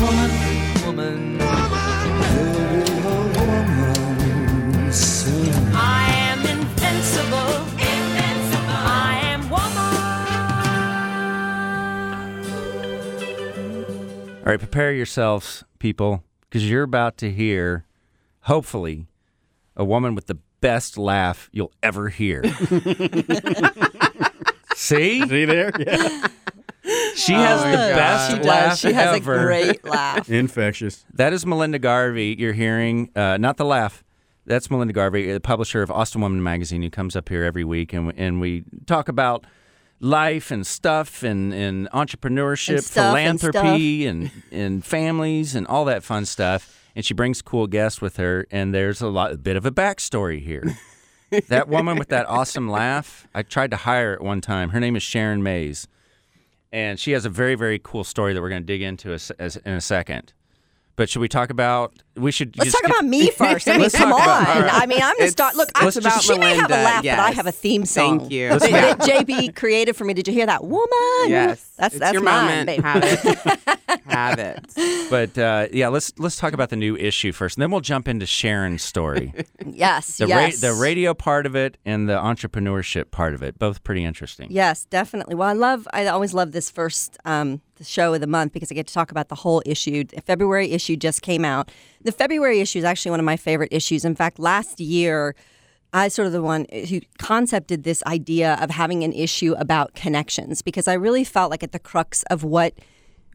woman, woman. There'll be a woman soon. I am invincible. Invincible. I am woman. All right, prepare yourselves, people, because you're about to hear, hopefully, a woman with the best laugh you'll ever hear. See? See there? Yeah. She has the best She laugh. She has ever. a great laugh. Infectious. That is Melinda Garvey. You're hearing, uh, not the laugh. That's Melinda Garvey, the publisher of Austin Woman magazine, who comes up here every week, and and we talk about life and stuff and, and entrepreneurship, And stuff and philanthropy, and, and families and all that fun stuff. And she brings cool guests with her, and there's a lot, a bit of a backstory here. that woman with that awesome laugh, I tried to hire at one time. Her name is Sharon Mays, and she has a very very cool story that we're going to dig into as, as, in a second. But should we talk about? We should. Let's just talk get- about me first. I mean, come on. talk about- all right. I mean, I'm gonna It's- start. Look, it's I, about she may have a Melinda, laugh, but I have a theme song. Thank you. That, Yeah. that JB created for me. Did you hear that, woman? Yes. that's it's that's your mine, moment. baby. Have it. Have it. But uh, yeah, let's let's talk about the new issue first, and then we'll jump into Sharon's story. Yes, The ra- yes. the radio part of it and the entrepreneurship part of it, both pretty interesting. Yes, definitely. Well, I love. I always love this first um, the show of the month because I get to talk about the whole issue. The February issue just came out. The February issue is actually one of my favorite issues. In fact, last year. I sort of the one who concepted this idea of having an issue about connections because I really felt like at the crux of what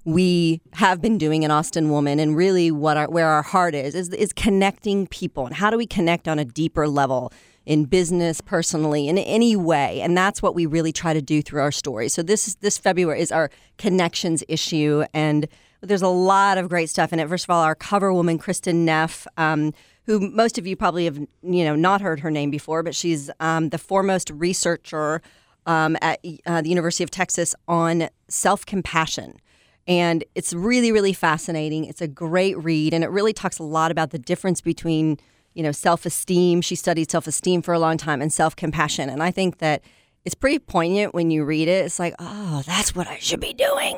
we have been doing in Austin Woman and really what our, where our heart is, is is connecting people and how do we connect on a deeper level in business, personally, in any way, and that's what we really try to do through our story. So this is this February is our connections issue, and there's a lot of great stuff in it. First of all, our cover woman, Kristin Neff. Um, who most of you probably have you know not heard her name before, but she's um, the foremost researcher um, at uh, the University of Texas on self compassion. And it's really, really fascinating. It's a great read, and it really talks a lot about the difference between, you know, self-esteem. She studied self-esteem for a long time and self-compassion, and I think that it's pretty poignant when you read it. It's like, oh, that's what I should be doing.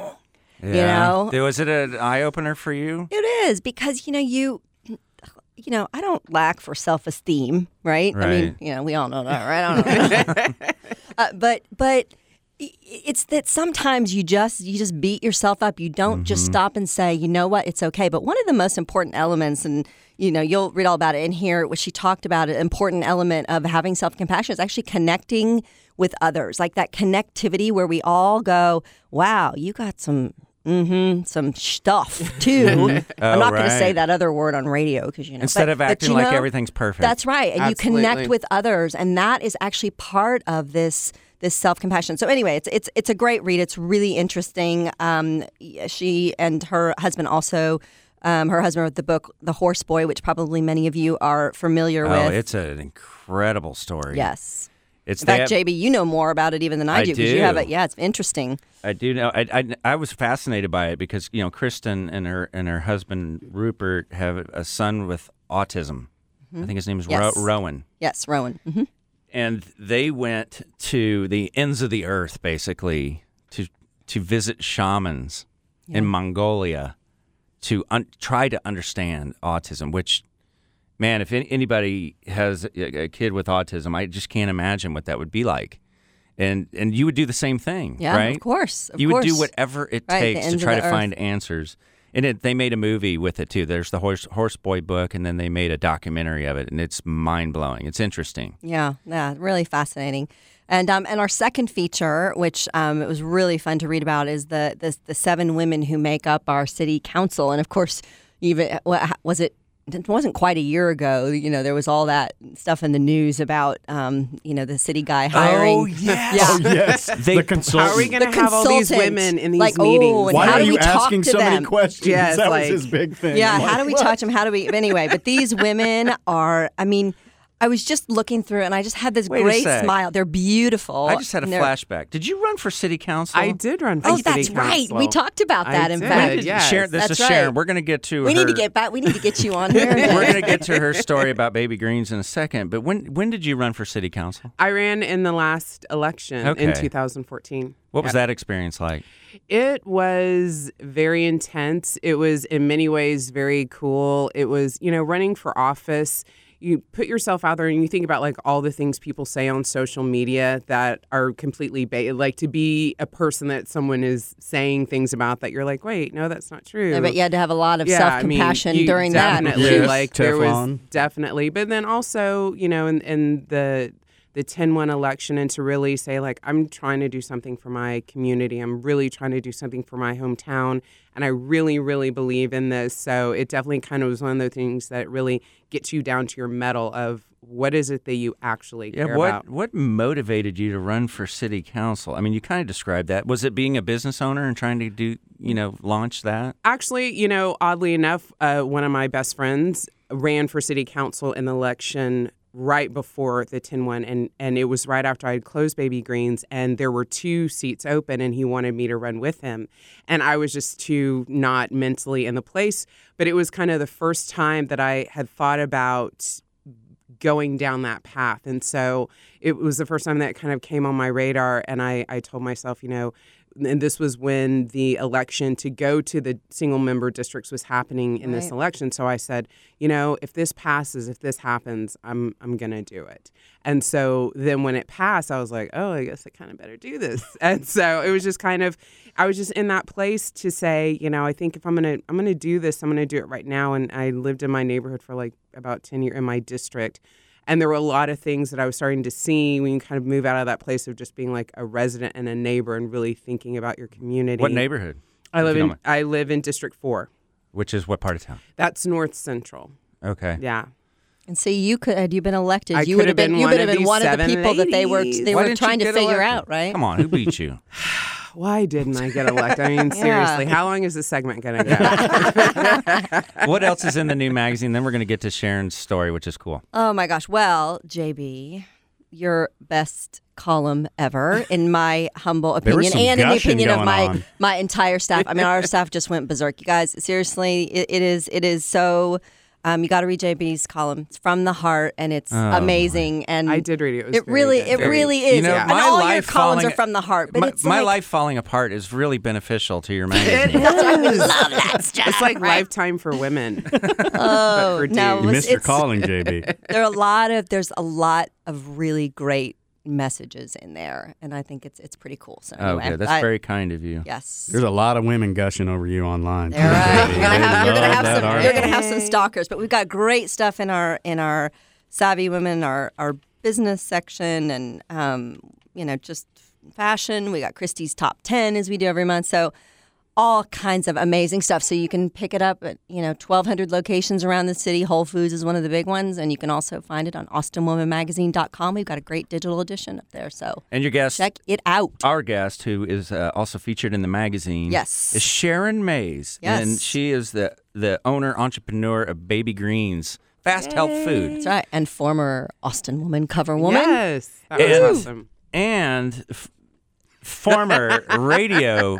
You know, was it an eye opener for you? it is because you know you, you know, I don't lack for self-esteem, right? right? I mean, you know, we all know that, right? I don't know. uh, but but i- it's that sometimes you just you just beat yourself up. You don't just stop and say, you know what, it's okay. But one of the most important elements, and you know, you'll read all about it in here. What she talked about, an important element of having self compassion is actually connecting with others, like that connectivity where we all go, wow, you got some. hmm some stuff too. I'm not going to say that other word on radio because you know. Instead but- of acting you like know, everything's perfect. that's right, and you connect with others, and that is actually part of this this self compassion. So anyway, it's it's it's a great read. It's really interesting. Um, she and her husband also. Um, her husband wrote the book The Horse Boy, which probably many of you are familiar Oh, with. it's an incredible story. yes. It's In fact, have- JB, you know more about it even than I, I do because you have it. Yeah, it's interesting. I do know. I, I I was fascinated by it because you know Kristin and her and her husband Rupert have a son with autism. I think his name is Ro- Rowan, Yes, Rowan. hmm and they went to the ends of the earth basically to to visit shamans in Mongolia to un- try to understand autism. Which, man, if any, anybody has a, a kid with autism, I just can't imagine what that would be like. And and you would do the same thing, Yeah, right? of course. Of you would do whatever it Right, takes to try to earth. find answers. And it, they made a movie with it too. There's the horse horse boy book, and then they made a documentary of it, and it's mind blowing. It's interesting. Yeah, yeah, really fascinating. And um, and our second feature, which um, it was really fun to read about, is the, the the seven women who make up our city council. And of course, even was it? It wasn't quite a year ago. You know, there was all that stuff in the news about um, you know the city guy hiring. Oh yes. Yeah. Oh, yes. They- the consultant. How are we going to have all these women in these like, oh, meetings? and Why how are do you we talk asking to so many questions? Yes, that like- was his big thing. Yeah, I'm how do we what? touch them? How do we? Anyway, but these women are. I mean, I was just looking through and I just had this Wait a great sec. smile. They're beautiful. I just had a and they're- flashback. Did you run for city council? I did run for city council. Oh, city that's right. We talked about I that. in did, fact, yes. Sharon, this That's is Sharon. right. We're going to get to we her. need to get back. We need to get you on here. We're going to get to her story about baby greens in a second. But when when did you run for city council? I ran in the last election Okay. in 2014. What was that experience like? It was very intense. It was in many ways very cool. It was, you know, running for office. You put yourself out there and you think about like all the things people say on social media that are completely ba- like to be a person that someone is saying things about that you're like, wait, no, that's not true. Yeah, but you had to have a lot of Yeah, self I mean, compassion you during that. definitely, Yes, like there was definitely, but then also, you know, in, in the the 10-1 election and to really say like I'm trying to do something for my community. I'm really trying to do something for my hometown and I really really believe in this. So it definitely kind of was one of the things that really gets you down to your metal of what is it that you actually Yeah, care what about. what motivated you to run for city council? I mean, you kind of described that. Was it being a business owner and trying to do, you know, launch that? Actually, you know, oddly enough, uh, one of my best friends ran for city council in the election right before the 10-1 and and it was right after I had closed Baby Greens and there were two seats open and he wanted me to run with him and I was just too not mentally in the place but it was kind of the first time that I had thought about going down that path. And so it was the first time that kind of came on my radar. And I, I told myself, you know, and this was when the election to go to the single member districts was happening in this election. So I said, you know, if this passes, if this happens, I'm I'm gonna do it. And so then when it passed, I was like, oh, I guess I kind of better do this. and so it was just kind of, I was just in that place to say, you know, I think if I'm gonna I'm gonna do this, I'm gonna do it right now. And I lived in my neighborhood for like about ten years in my district. And there were a lot of things that I was starting to see when you kind of move out of that place of just being like a resident and a neighbor and really thinking about your community. What neighborhood? I live in? I live in District Four. Which is what part of town? That's North Central. Okay. Yeah. And see, you could had you been elected, I you could would have have been, been you one would have of been one of the seven people that they were they Why were trying to figure elected? out, right? Come on, who beat you? Why didn't I get elected? I mean, Yeah. seriously, how long is this segment going to go? what else is in the new magazine? Then we're going to get to Sharon's story, which is cool. Oh my gosh. Well, JB, your best column ever, in my humble opinion, and in the opinion of my on. my entire staff. I mean, our staff just went berserk. You guys, seriously, it, it is it is so. Um, you got to read JB's column. It's from the heart, and it's Oh, amazing. And I did read it. It, was It really, good. it Very- really is. You know, and my all your columns falling- are from the heart. But my, it's my like, life falling apart is really beneficial to your magazine. That's why love that stuff. It's like right? lifetime for women. Oh for no, dudes. You missed your calling, JB. there are a lot of there's a lot of really great messages in there, and I think it's it's pretty cool. So oh, anyway, good. That's I- very kind of you. yes. There's a lot of women gushing over you online. Right. You're gonna have, you're gonna have some. You're gonna have some stalkers, but we've got great stuff in our in our savvy women, our our business section, and um, you know just fashion. We got Christie's top ten as we do every month. So all kinds of amazing stuff. So you can pick it up at you know 1,200 locations around the city. Whole Foods is one of the big ones, and you can also find it on AustinWomanMagazine.com. We've got a great digital edition up there. So And your guest, check it out. our guest, who is uh, also featured in the magazine, Yes. is Sharon Mays, and she is the the owner entrepreneur of Baby Greens Fast Health Food, That's right. And former Austin Woman cover woman. Yes, that was And- awesome. and f- former radio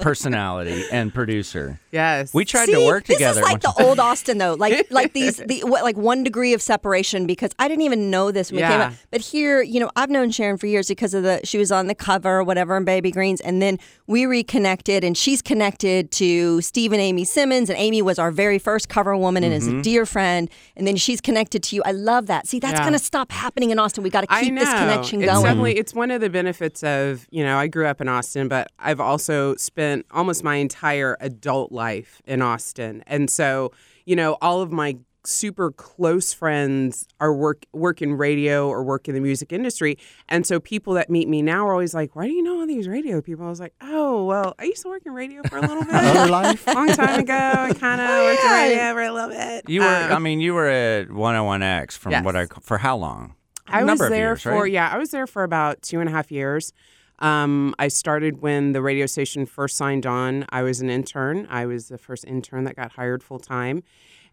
personality and producer. Yes, We tried See, to work this together. is like the old Austin, though. Like like these, the, what, like one degree of separation because I didn't even know this when we came Yeah. out. But here, you know, I've known Sharon for years because of the she was on the cover or whatever in Baby Greens, and then we reconnected, and she's connected to Steve and Amy Simmons, and Amy was our very first cover woman and Mm-hmm. is a dear friend, and then she's connected to you. I love that. See, that's Yeah. gonna stop happening in Austin. We got to keep this connection it's going. Definitely, it's one of the benefits of you know I grew up in Austin, but I've also spent almost my entire adult life in Austin, and so you know all of my super close friends are work work in radio or work in the music industry, and so people that meet me now are always like, "Why do you know all these radio people?" I was like, "Oh, well, I used to work in radio for a little bit." Life? Long time ago, I kind of worked in radio for a little bit. You were, Um, I mean, you were at 101X from Yes. what I for how long? I was there years, for right? yeah, I was there for about two and a half years. Um, I started when the radio station first signed on. I was an intern. I was the first intern that got hired full time,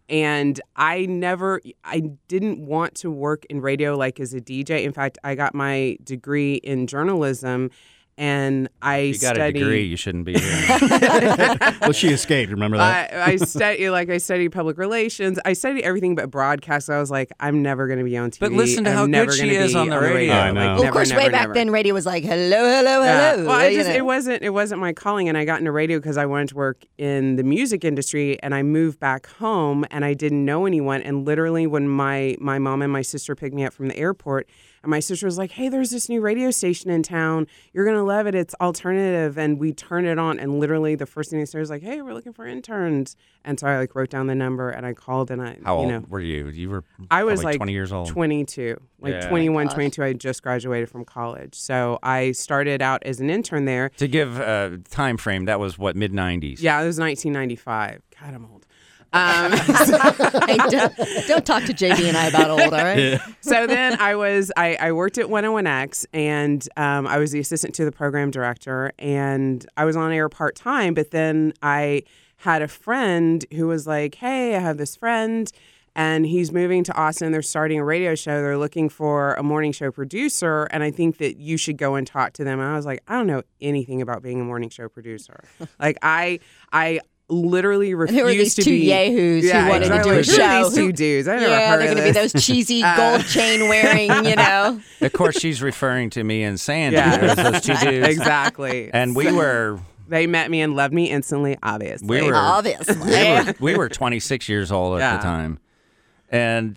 And I never, I didn't want to work in radio like as a DJ. In fact, I got my degree in journalism, and I You got studied. a degree, you shouldn't be here. well, she escaped. Remember that? I, I study like I studied public relations. I studied everything but broadcast. I was like, I'm never going to be on TV. But listen to I'm how good she is on the radio. I know. Like, Well, Well, never, of course, never, way back then, radio was like, hello, hello, Yeah. hello. Well, I just it wasn't it wasn't my calling, and I got into radio because I wanted to work in the music industry, and I moved back home, and I didn't know anyone, and literally when my my mom and my sister picked me up from the airport, and my sister was like, "Hey, there's this new radio station in town. You're gonna love it. It's alternative," and we turned it on, and literally the first thing they said was like, "Hey, we're looking for interns," and so I like wrote down the number and I called, and I How you old know were you? You were I was like 20 years old. 22, like Yeah. 21, 22. I had just graduated from college, so I started out as an intern there. To give a time frame, that was what, mid 90s? Yeah, it was 1995. God, I'm old. Um, don't, don't talk to JB and I about old, all right? so then I was I, I worked at 101X and um, I was the assistant to the program director and I was on air part time. But then I had a friend who was like, "Hey, I have this friend." And he's moving to Austin. They're starting a radio show. They're looking for a morning show producer. And I think that you should go and talk to them. And I was like, I don't know anything about being a morning show producer. like I, I literally And who are these to two be yahoos Yeah, who wanted exactly. to do a Who are show? These two dudes. I never yeah, heard they're going to be those cheesy Uh, gold chain wearing, you know. Of course, she's referring to me and Sandy Yeah. as those two dudes. exactly. And we were They met me and loved me instantly, obviously. We were- Obviously. we were, we were 26 years old at Yeah. the time, and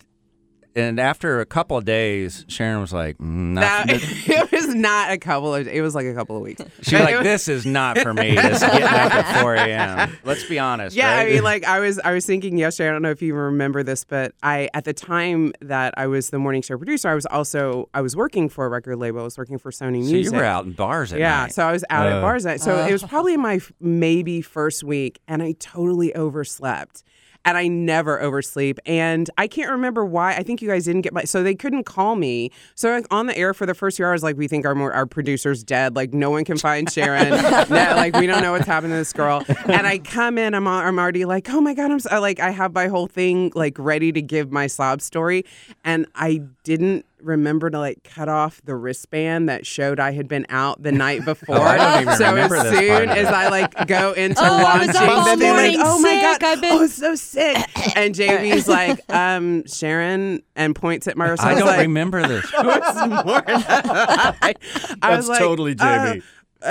and after a couple of days, Sharon was like, mm, not, That- it was not a couple of it was like a couple of weeks. She's like, this is not for me. This getting up at 4 a.m. Let's be honest. Yeah, right? I mean, like I was, I was thinking yesterday. I don't know if you remember this, but I, at the time that I was the morning show producer, I was also, I was working for a record label. I was working for Sony Music. so you were out in bars at yeah, night. so I was out at Uh. bars. Night. So it was probably my f- maybe first week, and I totally overslept. And I never oversleep. And I can't remember why. I think you guys didn't get my. So they couldn't call me. So like, on the air for the first few hours, like we think our more, our producer's dead. Like no one can find Sharon. no, like we don't know what's happened to this girl. And I come in. I'm I'm already like, oh my god. I'm so, like I have my whole thing like ready to give my sob story, and I didn't remember to like cut off the wristband that showed I had been out the night before. I don't even so remember as this soon as. I like go into Oh, launching, then they're like, morning "Oh my sick. god, I've been- oh so sick," and JB's like, um, "Sharon," and points at my wrist. I don't like, remember this. I, I That's was like, totally JB. Uh,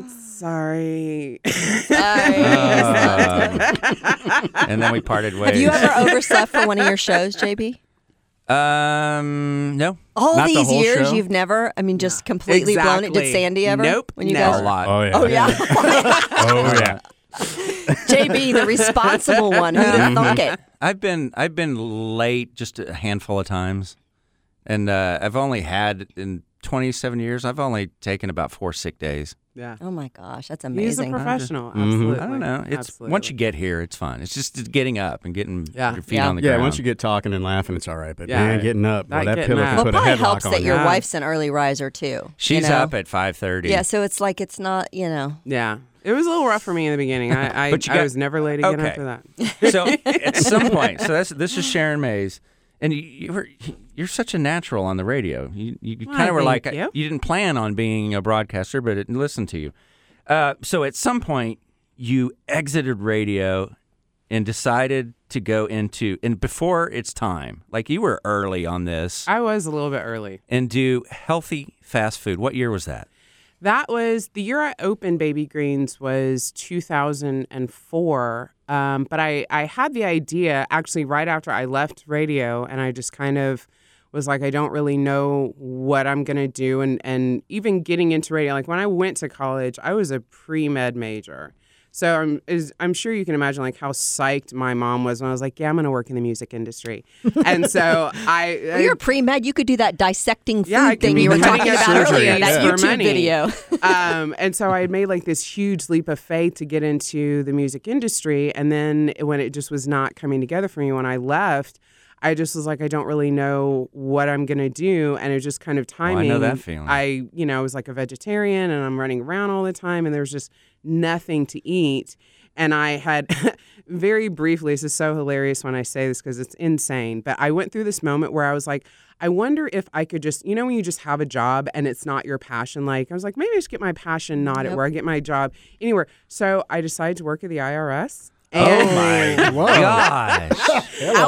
um, sorry. Um, and then we parted ways. Have you ever overslept for one of your shows, JB? Um, no. All Not these whole years, show? you've never, I mean, just completely blown it. Did Sandy ever? Nope, When you never. guys A lot. Oh yeah. Oh, yeah. oh yeah. JB, the responsible one. Who'd have thunk it? I've been I've been late just a handful of times, and uh, I've only had in 27 years. I've only taken about four sick days. Yeah. Oh my gosh, that's amazing. He's a amazing. professional. Mhm. Absolutely. I don't know. It's Absolutely. once you get here, it's fun. It's just getting up and getting Yeah. your feet Yeah. on the Yeah, ground. once you get talking and laughing, it's all right. But Yeah. man, getting up, boy, Not that getting pillow up. can well, it put a probably headlock helps on that your Yeah. wife's an early riser too. you She's know? up at 5:30. Yeah, so it's like it's not, you know. Yeah. It was a little rough for me in the beginning. I I, But you I was never late again Okay. after that. so at some point, so that's this is Sharon Mays, and you, you were you're such a natural on the radio. You you kind of were like thank you. didn't plan on being a broadcaster, but it listened to you. Uh, so at some point, you exited radio and decided to go into and before its time, like you were early on this, I was a little bit early. and do healthy fast food. What year was that? That was the year I opened Baby Greens was 2004. Um, but I, I had the idea actually right after I left radio, and I just kind of was like, I don't really know what I'm going to do. And, and even getting into radio, like when I went to college, I was a pre med major. So I'm, is, I'm sure you can imagine like how psyched my mom was when I was like, yeah, I'm going to work in the music industry. And so I, Well, you're pre med. You could do that dissecting food Yeah, thing you were talking about surgery earlier. That YouTube money. video. um, and so I had made like this huge leap of faith to get into the music industry. And then when it just was not coming together for me when I left, I just was like, I don't really know what I'm gonna do, and it was just kind of timing. I know that feeling. I, you know, I was like a vegetarian, and I'm running around all the time, and there was just nothing to eat. and I had very briefly. This is so hilarious when I say this because it's insane. But I went through this moment where I was like, I wonder if I could just, you know, when you just have a job and it's not your passion. Like I was like, maybe I just get my passion not at where I get my job anywhere. So I decided to work at the IRS. Oh and, Oh Whoa.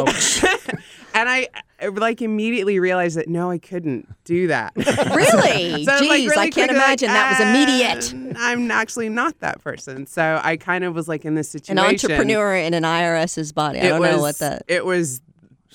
Gosh. and I uh, like immediately realized that no, I couldn't do that. Really? So, Jeez, like, really I can't quickly, like, imagine that was immediate. uh, I'm actually not that person. So I kind of was like in this situation, An entrepreneur in an IRS's body. I don't was, know what that. It was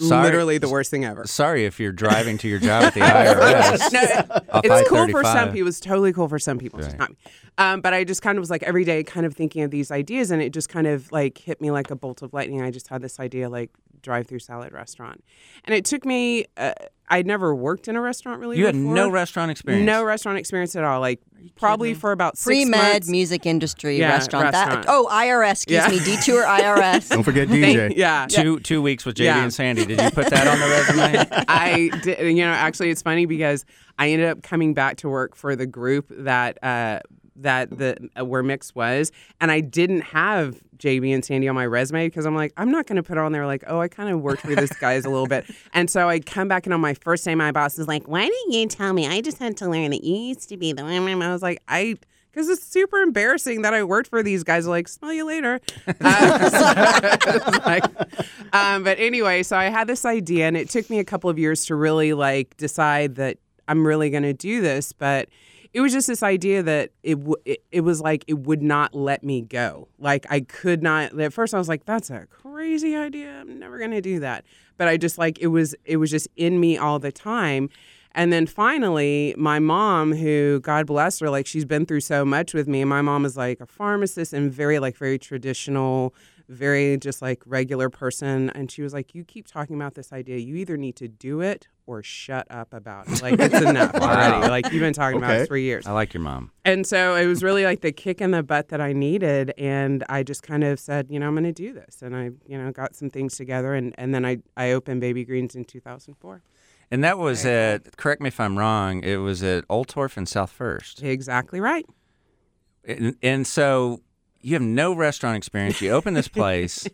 Sorry. literally the worst thing ever. Sorry if you're driving to your job at the IRS. No, it's cool for some I-35. people. It's totally cool for some people. It's just not me. Um, but I just kind of was like every day, kind of thinking of these ideas, and it just kind of like hit me like a bolt of lightning. I just had this idea, like drive-through salad restaurant, and it took me. Uh, I'd never worked in a restaurant really. You had no restaurant experience. No restaurant experience at all. Like probably for about six Pre med music industry Yeah, restaurant. restaurant. That, oh, IRS, excuse Yeah. me, Detour IRS. Don't forget Thank- DJ. yeah. Two two weeks with JB Yeah. and Sandy. Did you put that on the resume? I did, you know, actually, it's funny because I ended up coming back to work for the group that uh, that the uh, where Mix was, and I didn't have JB and Sandy on my resume because I'm like, I'm not going to put on there like, oh, I kind of worked for this guys a little bit, and so I come back and on my first day, my boss is like, why didn't you tell me? I just had to learn that you used to be the woman. I was like, I. Because it's super embarrassing that I worked for these guys. Like, smell you later. Uh, like, um, but anyway, so I had this idea, and it took me a couple of years to really like decide that I'm really going to do this. But it was just this idea that it, w- it it was like it would not let me go. Like I could not. At first, I was like, "That's a crazy idea. I'm never to do that." But I just like it was it was just in me all the time. And then finally, my mom, who God bless her, like she's been through so much with me. My mom is like a pharmacist and very like very traditional, very just like regular person. And she was like, "You keep talking about this idea. You either need to do it or shut up about it. Like it's enough already. Like you've been talking about Okay. it three years." I like your mom. And so it was really like the kick in the butt that I needed. And I just kind of said, you know, I'm going to do this. And I, you know, got some things together. And, and then I, I opened Baby Greens in 2004. And that was at, correct me if I'm wrong, it was at Oltorf and South First. Exactly right. And, and so you have no restaurant experience. You open this place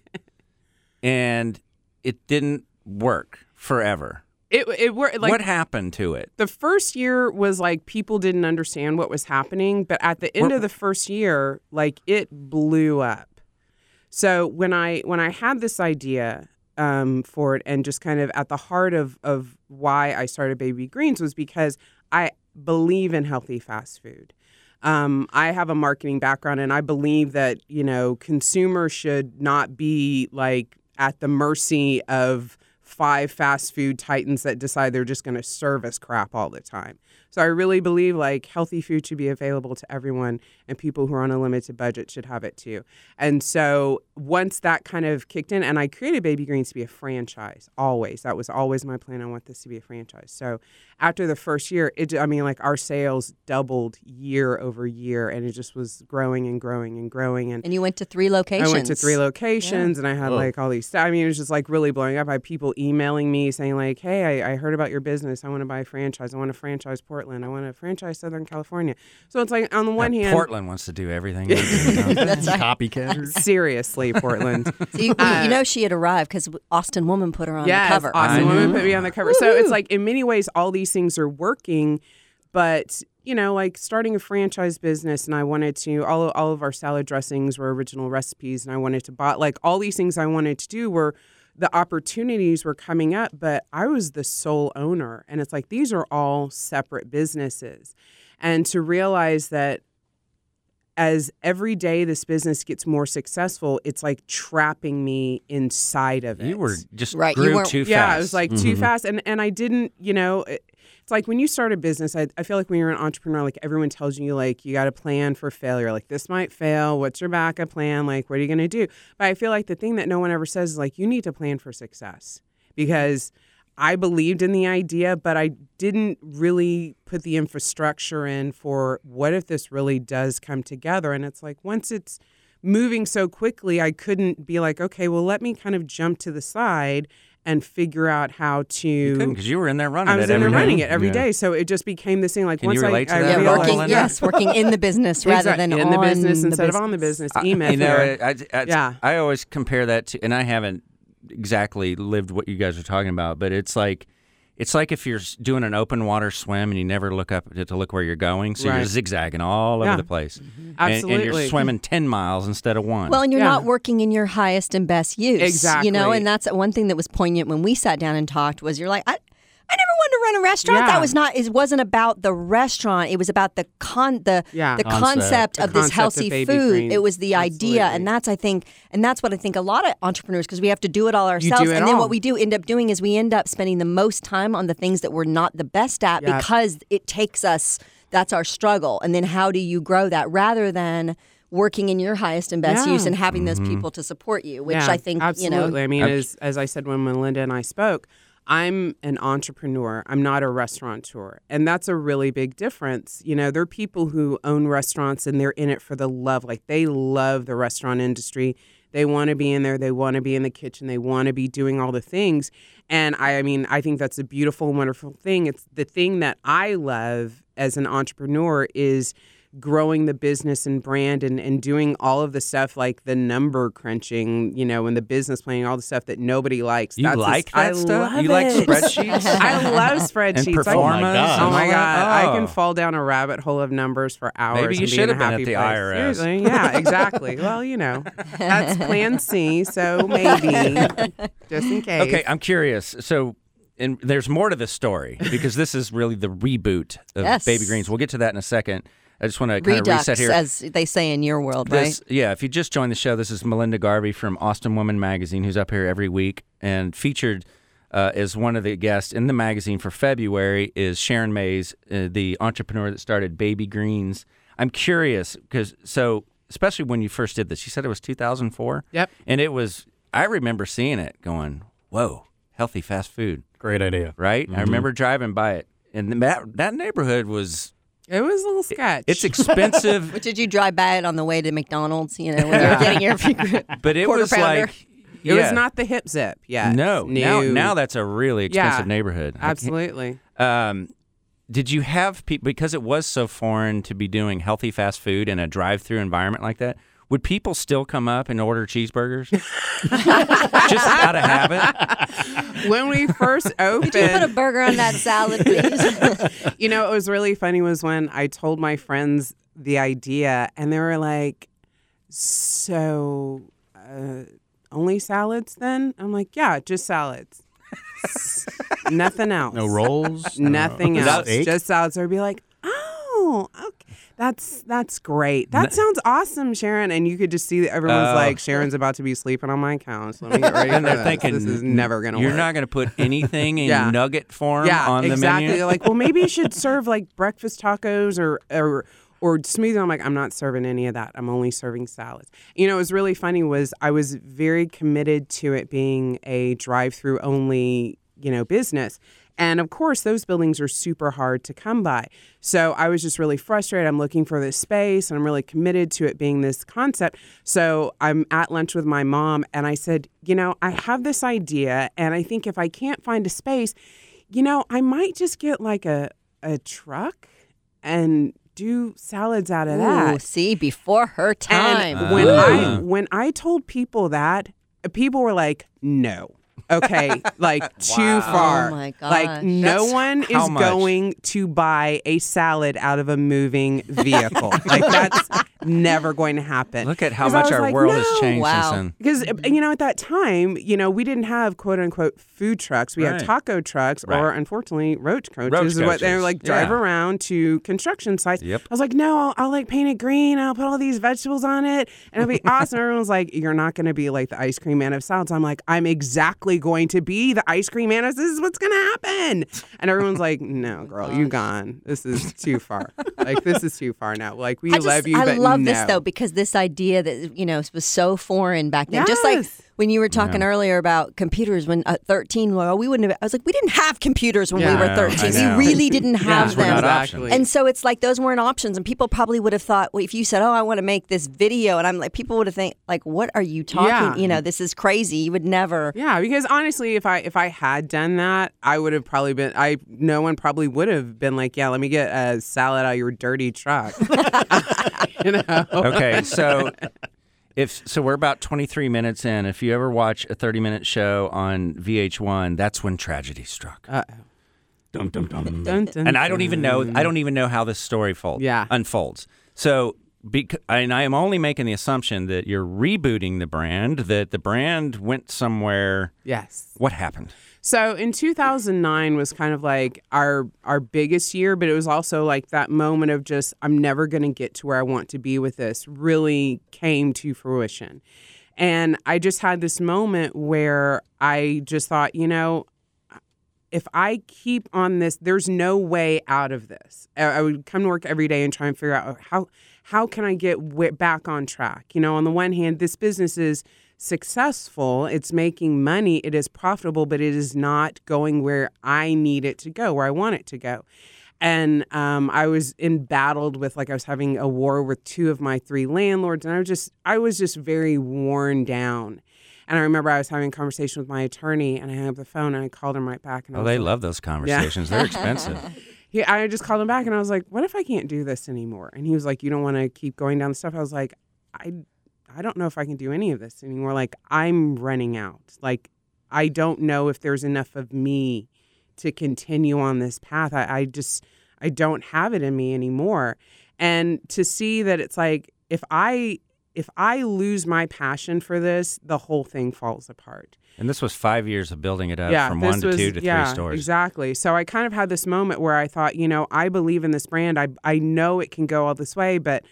and it didn't work forever. It, it worked. Like, what happened to it? the first year was like people didn't understand what was happening. But at the end of the first year, like it blew up. So when I when I had this idea um, for it, and just kind of at the heart of of why I started Baby Greens was because I believe in healthy fast food. Um, I have a marketing background, and I believe that you know consumers should not be like at the mercy of five fast food titans that decide they're just going to serve us crap all the time. So I really believe like healthy food should be available to everyone and people who are on a limited budget should have it too. And so once that kind of kicked in and I created Baby Greens to be a franchise always. That was always my plan. I want this to be a franchise. So after the first year, it I mean like our sales doubled year over year and it just was growing and growing and growing and And you went to three locations. I went to three locations and I had like all these. I mean, it was just like really blowing up. I had people emailing me saying like, "Hey, I, I heard about your business. I want to buy a franchise. I want to franchise Portland. I want to franchise Southern California." So it's like on the uh, one hand, Portland wants to do everything. do, don't? That's right. Copycatters. seriously, Portland. So you, you uh, know she had arrived because Austin Woman put her on yes, the cover. awesome I woman know. put me on the cover. So it's like in many ways, all these things are working, but you know, like starting a franchise business, and I wanted to all all of our salad dressings were original recipes, and I wanted to buy like all these things I wanted to do were the opportunities were coming up, but I was the sole owner, and it's like these are all separate businesses, and to realize that as every day this business gets more successful, it's like trapping me inside of it. You were just Right, you grew weren't- too fast. Yeah, it was like too mm-hmm. fast, and and I didn't, you know. It, it's like when you start a business, I, I feel like when you're an entrepreneur, like everyone tells you, like you got to plan for failure. Like this might fail. What's your backup plan? Like what are you going to do? But I feel like the thing that no one ever says is like you need to plan for success because I believed in the idea, but I didn't really put the infrastructure in for what if this really does come together. And it's like once it's moving so quickly, I couldn't be like, okay, well, let me kind of jump to the side and figure out how to. because you were in there running I was it in there every day. running it every Yeah. day, so it just became this thing. Like Can you once I- relate to I. Yeah, Real working Melinda? yes, working in the business rather Exact- than in the business the instead of on the business. E I- you know, method. I, I, Yeah. I always compare that to, and I haven't exactly lived what you guys are talking about, but it's like, it's like if you're doing an open water swim and you never look up to, to look where you're going, so you're zigzagging all Yeah. over the place, mm-hmm. and, and you're swimming ten miles instead of one. Well, and you're Yeah. not working in your highest and best use. Exactly. You know, and that's one thing that was poignant when we sat down and talked was you're like, I, I never wanted to run a restaurant. Yeah. That was not. It wasn't about the restaurant. It was about the con the Yeah. the Concept. concept, The of this concept of healthy baby food. greens. It was the idea, and that's I think, and that's what I think a lot of entrepreneurs because we have to do it all ourselves, it and then all. what we do end up doing is we end up spending the most time on the things that we're not the best at Yep. because it takes us. That's our struggle, and then how do you grow that rather than working in your highest and best Yeah. use and having those mm-hmm. people to support you, which Yeah, I think absolutely. you know. I mean, as as I said when Melinda and I spoke, I'm an entrepreneur. I'm not a restaurateur, and that's a really big difference. You know, there are people who own restaurants and they're in it for the love. Like they love the restaurant industry. They want to be in there. They want to be in the kitchen. They want to be doing all the things. And I, I mean, I think that's a beautiful, wonderful thing. It's the thing that I love as an entrepreneur is growing the business and brand and, and doing all of the stuff like the number crunching, you know, and the business planning, all the stuff that nobody likes. you That's a- like I stuff? love You like spreadsheets? I love spreadsheets. and I- performance. God. Oh my god, that? I can Oh. fall down a rabbit hole of numbers for hours. Maybe you and be should in have been at the place. IRS. Seriously, yeah, exactly. well, you know, that's Plan C, so maybe just in case. Okay, I'm curious. So, and there's more to this story because this is really the reboot of Yes. Baby Greens. We'll get to that in a second. I just want to kind of reset here. as they say in your world, This, right? yeah, if you just joined the show, this is Melinda Garvey from Austin Woman Magazine, who's up here every week and featured uh, as one of the guests in the magazine for February is Sharon Mays, uh, the entrepreneur that started Baby Greens. I'm curious because so especially when you first did this, you said it was 2004. Yep. and it was. I remember seeing it, going, "Whoa, healthy fast food!" Great idea. Right? I remember driving by it, and that that neighborhood was. It was a little sketch. It's expensive. But did you drive by it on the way to McDonald's? You know, when you were getting your but it was pounder. like It yeah. was not the hip zip Yeah, No, now No. now that's a really expensive Yeah, neighborhood. Absolutely. Um, did you have people because it was so foreign to be doing healthy fast food in a drive-through environment like that? Would people still come up and order cheeseburgers just out of habit? When we first opened, Could you put a burger on that salad, please? you know, it was really funny was when I told my friends the idea, and they were like, "So, uh, only salads then?" I'm like, "Yeah, just salads, nothing else, No rolls. I don't know. nothing else, just salads." They'd be like, "Oh, okay." That's that's great. That sounds awesome, Sharon. And you could just see that everyone's Oh. like, Sharon's about to be sleeping on my couch. Let me get ready. And for they're this. thinking this is never gonna work. You're work. not going to put anything in Yeah. nugget form yeah, on the exactly. menu. They're like, well, maybe you should serve like breakfast tacos or or or smoothie. I'm like, I'm not serving any of that. I'm only serving salads. You know, it was really funny. Was I was very committed to it being a drive-through only, you know, business. And of course, those buildings are super hard to come by. So I was just really frustrated. I'm looking for this space and I'm really committed to it being this concept. So I'm at lunch with my mom and I said, You know, I have this idea. And I think if I can't find a space, you know, I might just get like a, a truck and do salads out of Ooh, that. see, before her time. And when. I when I told people that, people were like, "No." Okay, like too oh far. Oh my Like no That's one how is much? going to buy a salad out of a moving vehicle. like that's never going to happen. Look at how much our like, world has "No." changed Wow. since then. Because you know, at that time, you know, we didn't have quote unquote food trucks. We Right. had taco trucks, or unfortunately, roach coaches. Roach is what they coaches. were like drive Yeah. around to construction sites. Yep. I was like, no, I'll, I'll like paint it green. I'll put all these vegetables on it, and it'll be awesome. Everyone's like, you're not going to be like the ice cream man of salads. I'm like, I'm exactly going to be the ice cream man. of This is what's going to happen. And everyone's like, no, oh girl, you gone. This is too far. like this is too far now. Like we I just, love you, I but love this though because this idea that you know was so foreign back then. Just like Yes. When you were talking earlier about computers when at 13, well, we wouldn't have, I was like, we didn't have computers when we were 13. We really didn't have were them. not exactly. options. And so it's like those weren't options, and people probably would have thought, well, if you said, "Oh, I want to make this video," and I'm like, people would have think, like, "What are you talking? Yeah. You know, this is crazy. You would never." Yeah, because honestly, if I if I had done that, I would have probably been. I no one probably would have been like, yeah, let me get a salad out of your dirty truck. you know. Okay, so if so, we're about 23 minutes in. If you ever watch a 30 minute show on VH1, that's when tragedy struck. Uh, Dum, dum, dum. dun, dun, and I don't even know. I don't even know how this story fold, Yeah. unfolds. So, bec- and I am only making the assumption that you're rebooting the brand. That the brand went somewhere. Yes. What happened? So in 2009 was kind of like our our biggest year, but it was also like that moment of just I'm never going to get to where I want to be with this really came to fruition. And I just had this moment where I just thought, you know, if I keep on this, there's no way out of this. I would come to work every day and try and figure out how how can I get back on track. You know, on the one hand, this business is successful, it's making money, it is profitable, but it is not going where I need it to go, where I want it to go. And um, I was embattled with like I was having a war with two of my three landlords, and I was just I was just very worn down. And I remember I was having a conversation with my attorney, and I hung up the phone, and I called him right back. And I Oh, they like, love those conversations. They're expensive. he, I just called him back and I was like, "What if I can't do this anymore?" And he was like, "You don't want to keep going down the stuff." I was like, "I, I don't know if I can do any of this anymore. Like I'm running out. Like I don't know if there's enough of me to continue on this path. I, I just I don't have it in me anymore. And to see that it's like if I if I lose my passion for this, the whole thing falls apart. And this was five years of building it up from this one to was- two to yeah, three stores. Exactly. So I kind of had this moment where I thought, you know, I believe in this brand. I I know it can go all this way, but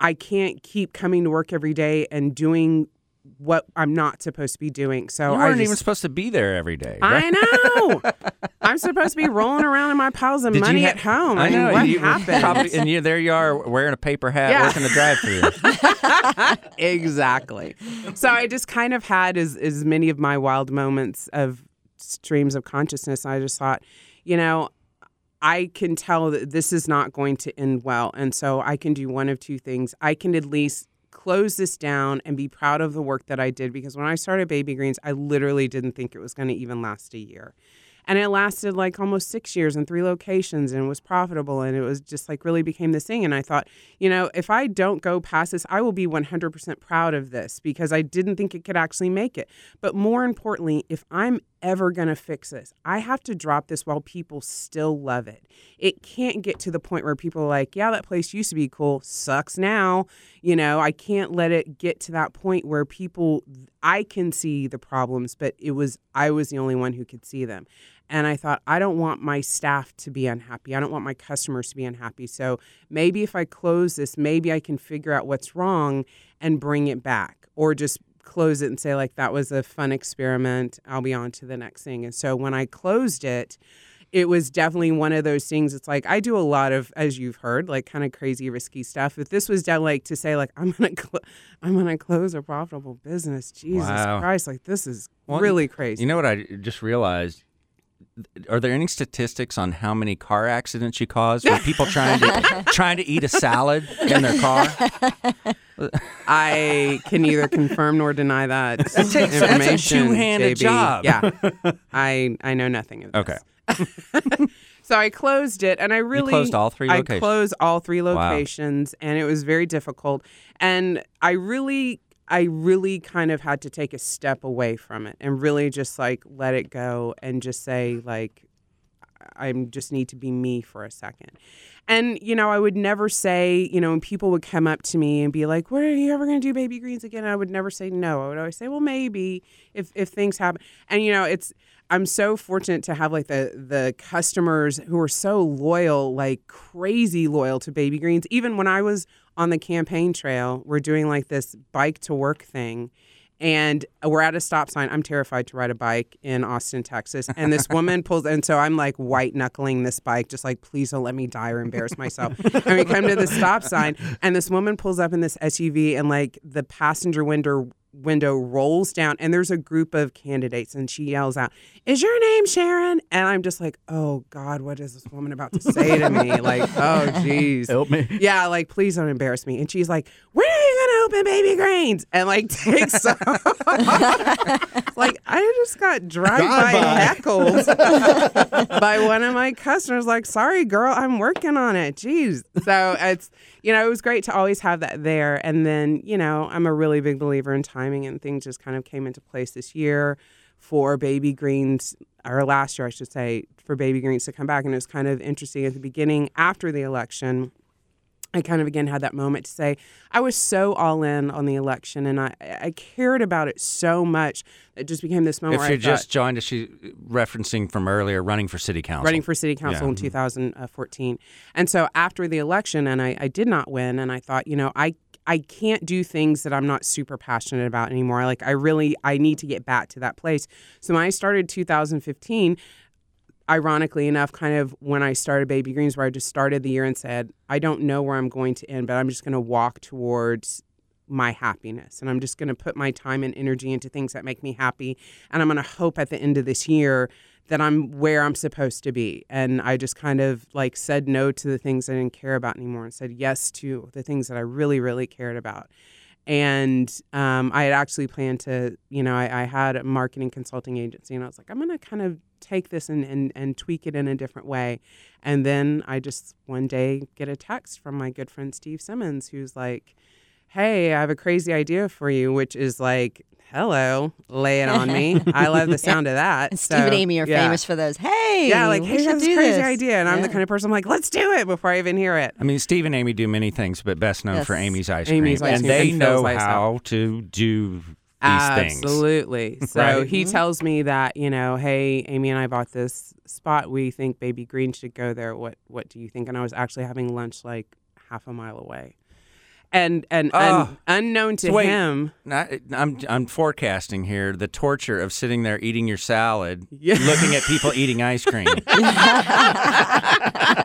I can't keep coming to work every day and doing what I'm not supposed to be doing. So You I weren't even supposed to be there every day. right? I know. I'm supposed to be rolling around in my piles of Did money ha- at home. I mean, know. what you happened? Probably, and you, there you are wearing a paper hat, Yeah. working the drive-through. exactly. So I just kind of had as as many of my wild moments of streams of consciousness. I just thought, you know, I can tell that this is not going to end well, and so I can do one of two things. I can at least close this down and be proud of the work that I did because when I started Baby Greens, I literally didn't think it was going to even last a year. And it lasted like almost six years in three locations and was profitable and it was just like really became this thing. And I thought, you know, if I don't go past this, I will be 100% proud of this because I didn't think it could actually make it. But more importantly, if I'm ever going to fix this, I have to drop this while people still love it. It can't get to the point where people are like, yeah, that place used to be cool, sucks now. You know, I can't let it get to that point where people, I can see the problems, but it was, I was the only one who could see them. And I thought, I don't want my staff to be unhappy. I don't want my customers to be unhappy. So maybe if I close this, maybe I can figure out what's wrong and bring it back or just close it and say, like, that was a fun experiment. I'll be on to the next thing. And so when I closed it, it was definitely one of those things. It's like I do a lot of, as you've heard, like kind of crazy, risky stuff. But this was definitely like to say, like I'm gonna, cl- I'm gonna close a profitable business. Jesus Wow. Christ, like this is Well, really crazy. You know what I just realized? Are there any statistics on how many car accidents you cause with people trying to trying to eat a salad in their car? I can neither confirm nor deny that takes- that's a information. two-handed JB. job. Yeah, I I know nothing of this. Okay. so I closed it, and I really closed all three I locations? closed all three Wow. locations, and it was very difficult. And I really, I really kind of had to take a step away from it and really just like let it go and just say like, I just need to be me for a second. And, you know, I would never say, you know, when people would come up to me and be like, Where are you ever going to do baby greens again? I would never say no. I would always say, Well, maybe if, if things happen. And, you know, it's, I'm so fortunate to have like the the customers who are so loyal, like crazy loyal to Baby Greens. Even when I was on the campaign trail, we're doing like this bike to work thing. And we're at a stop sign. I'm terrified to ride a bike in Austin, Texas. And this woman pulls, and so I'm like white knuckling this bike, just like, please don't let me die or embarrass myself. and we come to the stop sign, and this woman pulls up in this SUV, and like the passenger window window rolls down and there's a group of candidates and she yells out, "Is your name Sharon?" And I'm just like, "Oh God, what is this woman about to say to me?" Like, "Oh jeez." Help me. Yeah, like please don't embarrass me. And she's like, "When are you gonna open Baby Greens?" And like takes off. like I just got drive by Drive-by. heckled by one of my customers. Like, sorry, girl, I'm working on it. Jeez. So it's you know it was great to always have that there. And then you know I'm a really big believer in timing, and things just kind of came into place this year for Baby Greens, or last year I should say, for Baby Greens to come back. And it was kind of interesting at the beginning after the election. I kind of again had that moment to say I was so all in on the election and I, I cared about it so much it just became this moment If where you just joined us, she referencing from earlier, running for city council. running for city council Yeah. in mm-hmm. 2014. And so after the election, and I, I did not win, and I thought, you know, I I can't do things that I'm not super passionate about anymore. Like I really I need to get back to that place. So when I started 2015, ironically enough, kind of when I started Baby Greens, where I just started the year and said, I don't know where I'm going to end, but I'm just going to walk towards my happiness. And I'm just going to put my time and energy into things that make me happy. And I'm going to hope at the end of this year that I'm where I'm supposed to be. And I just kind of like said no to the things I didn't care about anymore and said yes to the things that I really, really cared about. And um, I had actually planned to, you know, I, I had a marketing consulting agency, and I was like, I'm going to kind of take this and, and, and tweak it in a different way. And then I just one day get a text from my good friend Steve Simmons, who's like, Hey, I have a crazy idea for you, which is like, hello, lay it on me. I love the sound of that. And Steve and Amy are yeah. famous for those. Hey, Yeah, like, hey, should that's a crazy this." idea. And I'm the kind of person I'm like, let's do it before I even hear it. I mean, Steve and Amy do many things, but best known for Amy's ice Amy's cream, ice and cream they and know how to do these things. Absolutely. So Right. he mm-hmm. tells me that, you know, hey, Amy and I bought this spot. We think Baby Green should go there. What what do you think? And I was actually having lunch like half a mile away. And and, and ah, unknown to So wait. him, Not, I'm I'm forecasting here the torture of sitting there eating your salad, Yeah. looking at people eating ice cream.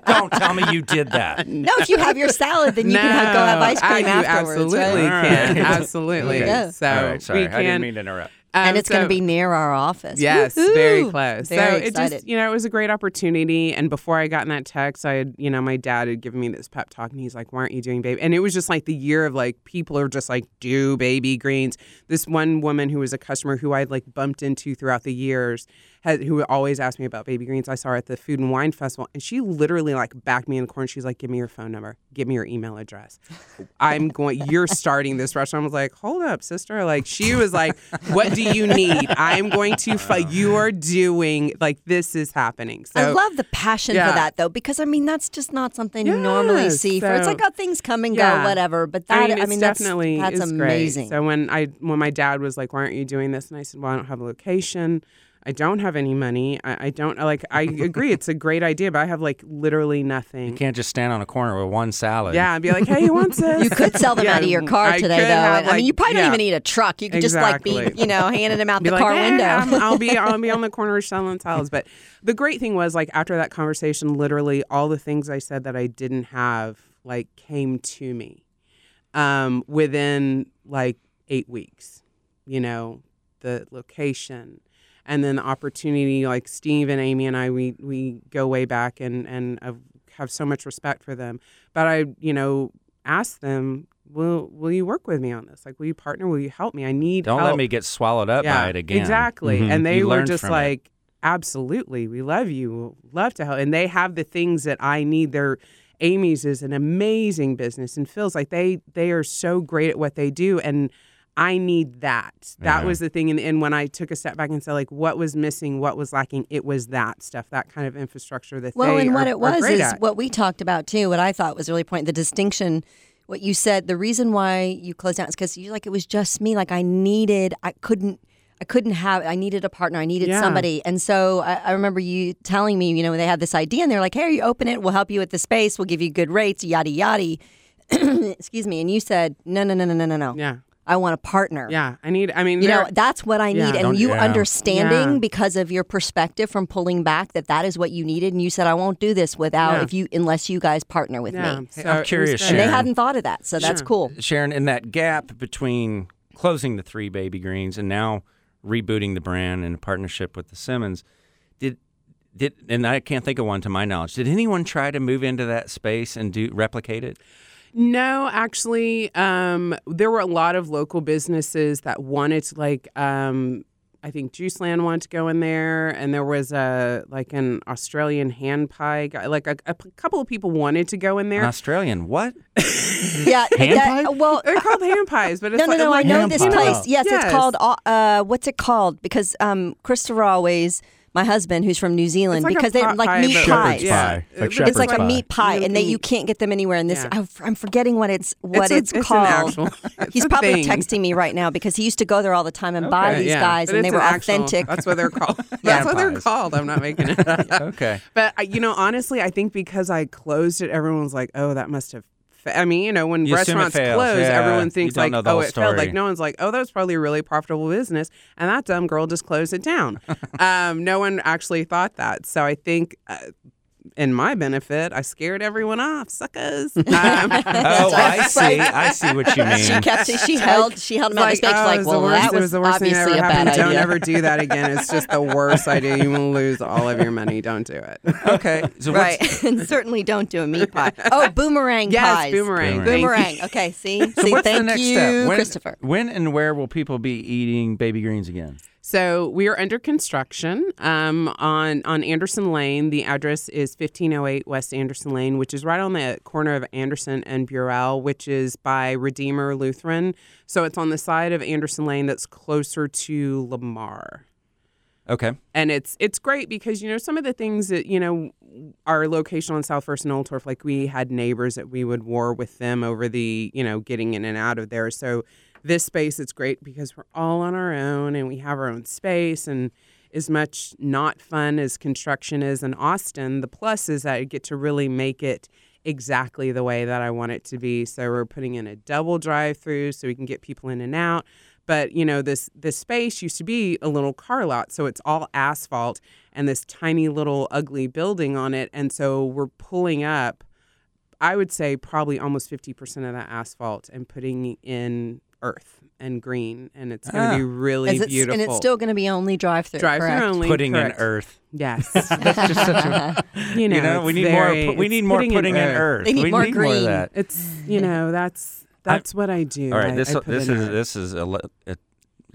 Don't tell me you did that. No, if you have your salad, then you can have, go have ice cream I- afterwards, absolutely right? can. Absolutely. There you go. So All right, sorry, we I didn't mean to interrupt. And um, it's going to be near our office. Yes, very close. Very so it excited. just, you know, it was a great opportunity. And before I got in that text, I had, you know, my dad had given me this pep talk, and he's like, "Why aren't you doing baby?" And it was just like the year of like people are just like, "Do baby greens." This one woman who was a customer who I'd like bumped into throughout the years, had, who always asked me about baby greens. I saw her at the Food and Wine Festival, and she literally like backed me in the corner. She's like, "Give me your phone number. Give me your email address. I'm going. You're starting this restaurant." I was like, "Hold up, sister." Like she was like, "What do you need? I'm going to. Fi- uh. you are doing like this is happening." So I love the passion Yeah. for that though, because I mean that's just not something you normally Yes, see. for it's like oh things come and Yeah. go, whatever. But that I it's mean, that's definitely that's is amazing. Great. So when I when my dad was like, "Why aren't you doing this?" and I said, "Well, I don't have a location. I don't have any money. I, I don't like. I agree, it's a great idea, but I have like literally nothing." You can't just stand on a corner with one salad. yeah, I'd be like, "Hey, you want this?" you could sell them Yeah, out of your car I today, though. have, and, I mean, you probably yeah. don't even need a truck. You could just like be, you know, handing them out be the like, car "Eh, window. I'm- I'll be I'll be on the corner selling salads. But the great thing was like after that conversation, literally all the things I said that I didn't have like came to me um, within like eight weeks. You know, the location. And then the opportunity, like Steve and Amy and I, we we go way back and and uh, have so much respect for them. But I, you know, asked them, "Will will you work with me on this? Like, will you partner? Will you help me? I need Don't help. let me get swallowed up by it again. Exactly. Mhm. And they You were just from it. like, absolutely, we love you, love to help. And they have the things that I need. They're Amy's is an amazing business and Phil's like they they are so great at what they do and I need that. That Yeah. was the thing. And, and when I took a step back and said, like, what was missing, what was lacking, it was that stuff, that kind of infrastructure that Well, they and what are- it was is at. what we talked about too. What I thought was really point the distinction. What you said, the reason why you closed down is because you're like it was just me. Like I needed, I couldn't, I couldn't have. I needed a partner. I needed Yeah. somebody. And so I, I remember you telling me, you know, they had this idea, and they're like, "Hey, you open it. We'll help you with the space. We'll give you good rates. Yada yada." Excuse me. And you said, "No, no, no, no, no, no, no. yeah. I want a partner." Yeah. I need, I mean, You know, that's what I need. Yeah. And Don't- you yeah. understanding Yeah. because of your perspective from pulling back that that is what you needed. And you said, I won't do this without Yeah. if you, unless you guys partner with yeah. me. So I'm curious, great. And they hadn't thought of that. So that's Sure. cool. Sharon, in that gap between closing the three baby greens and now rebooting the brand in a partnership with the Simmons. Did did and I can't think of one to my knowledge. Did anyone try to move into that space and do replicate it? No, actually, um, there were a lot of local businesses that wanted to, like, um, I think Juiceland wanted to go in there, and there was a like an Australian hand pie guy. Like a, a p- couple of people wanted to go in An there. Australian what? Yeah, Hand that- pie? well, They're called hand pies, but it's no, no, like, no. I like- know this pie. place. Yes, Yes. it's called. uh, Uh, what's it called? Because um, Christopher always, my husband, who's from New Zealand, like because they pot like meat but- pies. Yeah. pie. It's like It's It's like shepherd's a pie. meat pie, and that you can't get them anywhere. And this, Yeah. I- I'm forgetting what it's what a- it's, an called. actual- it's He's probably thing. texting me right now because he used to go there all the time and buy these Yeah, guys, but and they it's were an actual- authentic. that's what they're called. That's Yeah. what they're called. I'm not making it up. Okay. But uh, you know, honestly, I think because I closed it, everyone was like, "Oh, that must have." I mean, you know, when You restaurants close, yeah. everyone thinks like, "Oh, it failed." Like no one's like, "Oh, that was probably a really profitable business," and that dumb girl just closed it down. um, no one actually thought that. So I think. Uh, in my benefit, I scared everyone off, suckers. Um, Oh, I see. I see what you mean. she mean. kept she held she held him out the space oh, like it was well the worst, that was was the worst thing that ever a bad happened. idea. Don't ever do that again. It's just the worst idea. You will lose all of your money. Don't do it. Okay. So right, and certainly don't do a meat pie. Oh, boomerang yes, pies. boomerang. Boomerang. Boomerang. Okay, see, So see, what's thank the next you, step? When, Christopher. When and where will people be eating baby greens again? So we are under construction um, on on Anderson Lane. The address is 1508 West Anderson Lane, which is right on the corner of Anderson and Burrell, which is by Redeemer Lutheran. So it's on the side of Anderson Lane that's closer to Lamar. Okay. and it's it's great because you know some of the things that you know our location on South First and Oltorf, like we had neighbors that we would war with them over the you know getting in and out of there. So this space it's great because we're all on our own and we have our own space and as much not fun as construction is in Austin, the plus is that I get to really make it exactly the way that I want it to be. So we're putting in a double drive through so we can get people in and out. But you know, this this space used to be a little car lot, so it's all asphalt and this tiny little ugly building on it. And so we're pulling up, I would say probably almost fifty percent of that asphalt and putting in earth and green, and it's going to Ah. be really Is it- beautiful. and it's still going to be only drive through. drive through correct? only. Putting correct. in earth. Yes, That's just such a. you know, you know, we need very- more. We it's need more putting, in earth. earth. They need we more need more of green. that. It's you know that's that's what I do. All right. I- This I put this in is earth. this is a, le- a,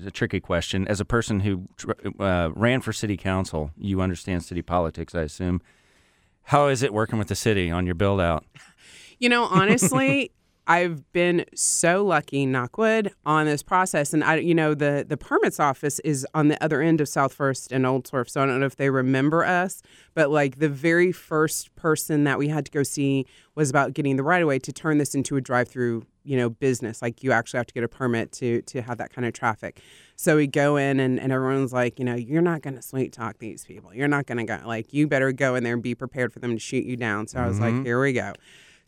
a tricky question. As a person who tr- uh, ran for city council, you understand city politics, I assume. How is it working with the city on your build out? You know, honestly, I've been so lucky, knockwood, on this process. And I, you know, the the permits office is on the other end of South First and Oltorf, so I don't know if they remember us. But like the very first person that we had to go see was about getting the right of way to turn this into a drive through, you know, business. Like you actually have to get a permit to to have that kind of traffic. So we go in and, and everyone's like, you know, you're not going to sweet talk these people. You're not going to go, like, you better go in there and be prepared for them to shoot you down. So I was like, mm-hmm. here we go.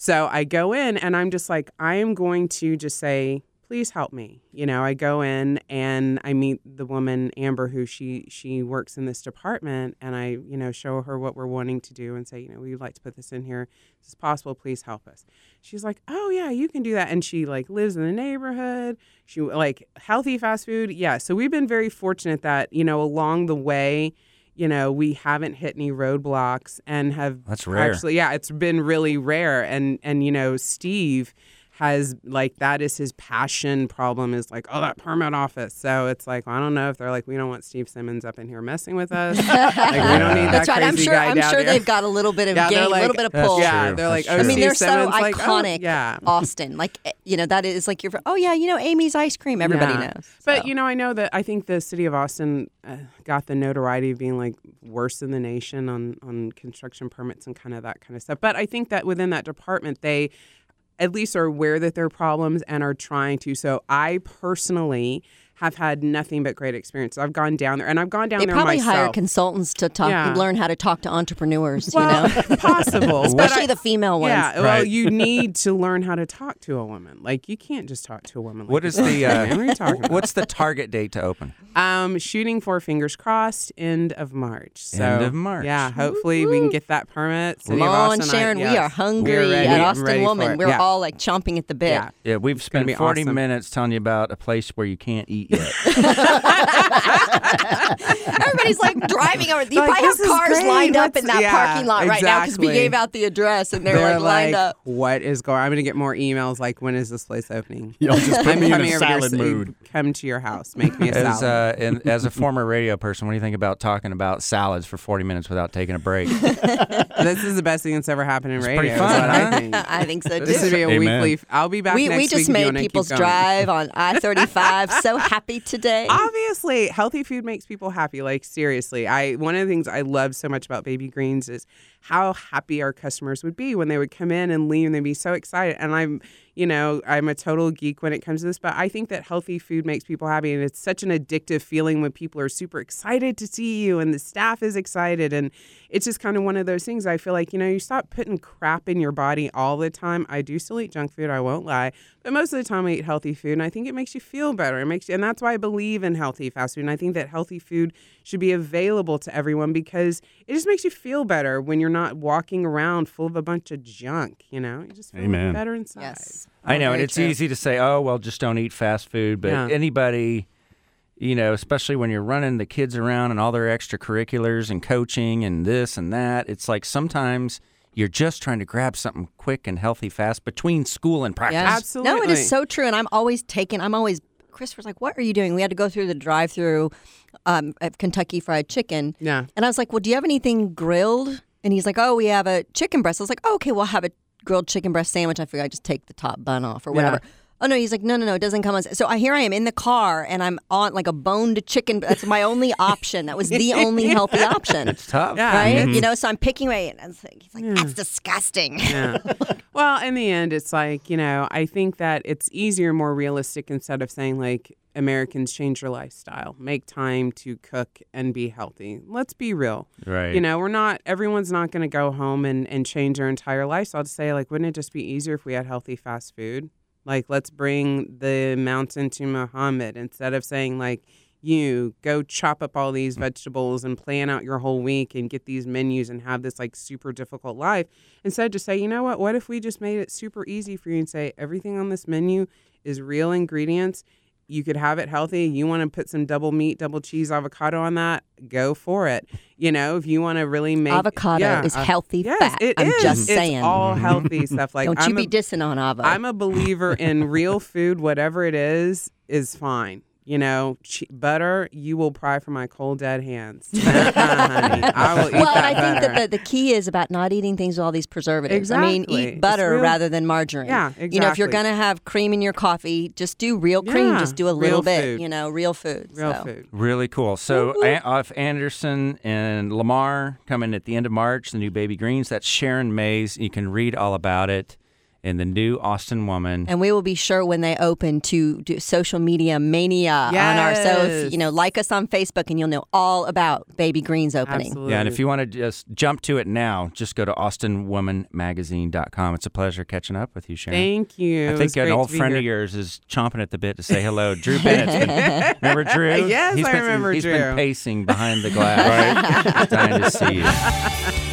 So I go in and I'm just like, I am going to just say, please help me. You know, I go in and I meet the woman Amber who she she works in this department and I, you know, show her what we're wanting to do and say, you know, we'd like to put this in here. Is this possible? Please help us. She's like, "Oh yeah, you can do that." And she like lives in the neighborhood. She like healthy fast food. Yeah, so we've been very fortunate that, you know, along the way you know, we haven't hit any roadblocks and have That's rare. Actually, yeah, it's been really rare. And and you know, Steve has like that is his passion problem is like oh that permit office so it's like I don't know if they're like we don't want Steve Simmons up in here messing with us like we don't need That's that right. I'm sure. I'm sure there. they've got a little bit of Yeah, they're game, a like- little bit of That's pull. yeah true. they're like oh I mean, Steve they're so Simmons like, oh, iconic. yeah Austin, like eh, you know, that is like your. Oh yeah, you know, Amy's ice cream. Everybody Yeah. knows. But you know, I know that I think the city of Austin uh, got the notoriety of being like worse in the nation on on construction permits and kind of that kind of stuff. But I think that within that department, they at least are aware that there are problems and are trying to. So I personally have had nothing but great experiences. I've gone down there, and I've gone down They there They probably myself. hire consultants to talk, Yeah. learn how to talk to entrepreneurs. well, you know, possible, especially I- the female ones. Yeah, well, you need to learn how to talk to a woman. Like you can't just talk to a woman. Like What you is talk the to uh, What are you talking about? what's the target date to open? Um, shooting for fingers crossed, end of March. So, End of March. Yeah, hopefully we can get that permit. City Come of on, I- Sharon. we are hungry We're ready. at Austin ready Woman. We're yeah. all like chomping at the bit. Yeah. Yeah, we've spent 40 awesome. minutes telling you about a place where you can't eat yet. Everybody's like driving over. You Like, probably have cars great. lined up in that yeah, parking lot right now because we gave out the address and they're, They're like lined up. What is going? I'm gonna get more emails. Like, when is this place opening? Y'all just put I'm me in a over to your salad ci- mood. Come to your house. Make me a as, salad. uh, and, as a former radio person, what do you think about talking about salads for 40 minutes without taking a break? this is the best thing that's ever happened in radio. pretty fun, huh? I think. I think so too. This would be a Amen. weekly. I'll be back We, next we just week made people's drive on I 35 so happy today. Obviously, healthy food makes people happy. Like seriously, I one of the things I love so much about Baby Greens is how happy our customers would be when they would come in and leave and they'd be so excited. And I'm, you know, I'm a total geek when it comes to this, but I think that healthy food makes people happy, and it's such an addictive feeling when people are super excited to see you and the staff is excited, and it's just kind of one of those things. I feel like you know, you stop putting crap in your body all the time. I do still eat junk food, I won't lie, but most of the time I eat healthy food, and I think it makes you feel better. It makes you, and that's why I believe in healthy fast food. And I think that healthy food should be available to everyone because it just makes you feel better when you're not walking around full of a bunch of junk. You know, you just feel Amen. better inside. Yes. I know, and it's true. easy to say, oh, well, just don't eat fast food. But Yeah. anybody, you know, especially when you're running the kids around and all their extracurriculars and coaching and this and that, it's like sometimes you're just trying to grab something quick and healthy fast between school and practice. Yes. No, it is so true. And I'm always taking, I'm always, Chris was like, what are you doing? We had to go through the drive through um, at Kentucky Fried Chicken. Yeah. And I was like, well, do you have anything grilled? And he's like, oh, we have a chicken breast. I was like, oh, okay, we'll have a grilled chicken breast sandwich. I figured I'd just take the top bun off or whatever. Oh no, he's like, no, no, no, it doesn't come on. So I here I am in the car and I'm on like a boned chicken. That's my only option. That was the only healthy option. It's tough. Yeah. Right? Mm-hmm. You know, so I'm picking away and I was like, he's like, that's disgusting. Yeah. well, in the end, it's like, you know, I think that it's easier, more realistic instead of saying, like, Americans change your lifestyle, make time to cook and be healthy. Let's be real. Right. You know, we're not, everyone's not going to go home and, and change their entire lifestyle to say, like, wouldn't it just be easier if we had healthy fast food? Like, let's bring the mountain to Muhammad instead of saying, like, you go chop up all these vegetables and plan out your whole week and get these menus and have this like super difficult life. Instead, just say, you know what? What if we just made it super easy for you and say everything on this menu is real ingredients? You could have it healthy. You want to put some double meat, double cheese, avocado on that? Go for it. You know, if you want to really make Avocado yeah, is uh, healthy yes, fat. it I'm is. just It's saying. all healthy stuff. Like Don't I'm you be a- dissing on avocado. I'm a believer in real food, whatever it is, is fine. You know, che- butter, you will pry from my cold dead hands. Honey. I will eat well, and that I think that the, the key is about not eating things with all these preservatives. I mean, eat butter real- rather than margarine. Yeah, exactly. You know, if you're going to have cream in your coffee, just do real cream. Yeah, Just do a little bit, food. you know, real food. real so. food. Really cool. So, An- uh, off Anderson and Lamar coming at the end of March, the new Baby Greens. That's Sharon Mays. You can read all about it in the new Austin Woman. And we will be sure when they open to do social media mania on our. So, if, you know, like us on Facebook and you'll know all about Baby Greens opening. Absolutely. Yeah, and if you want to just jump to it now, just go to austinwomanmagazine.com. It's a pleasure catching up with you, Sharon. Thank you. I think an old friend here. of yours is chomping at the bit to say hello. Drew Bennett's been, remember Drew? Yes, He's I been, remember He's Drew. been pacing behind the glass, right? dying to see you.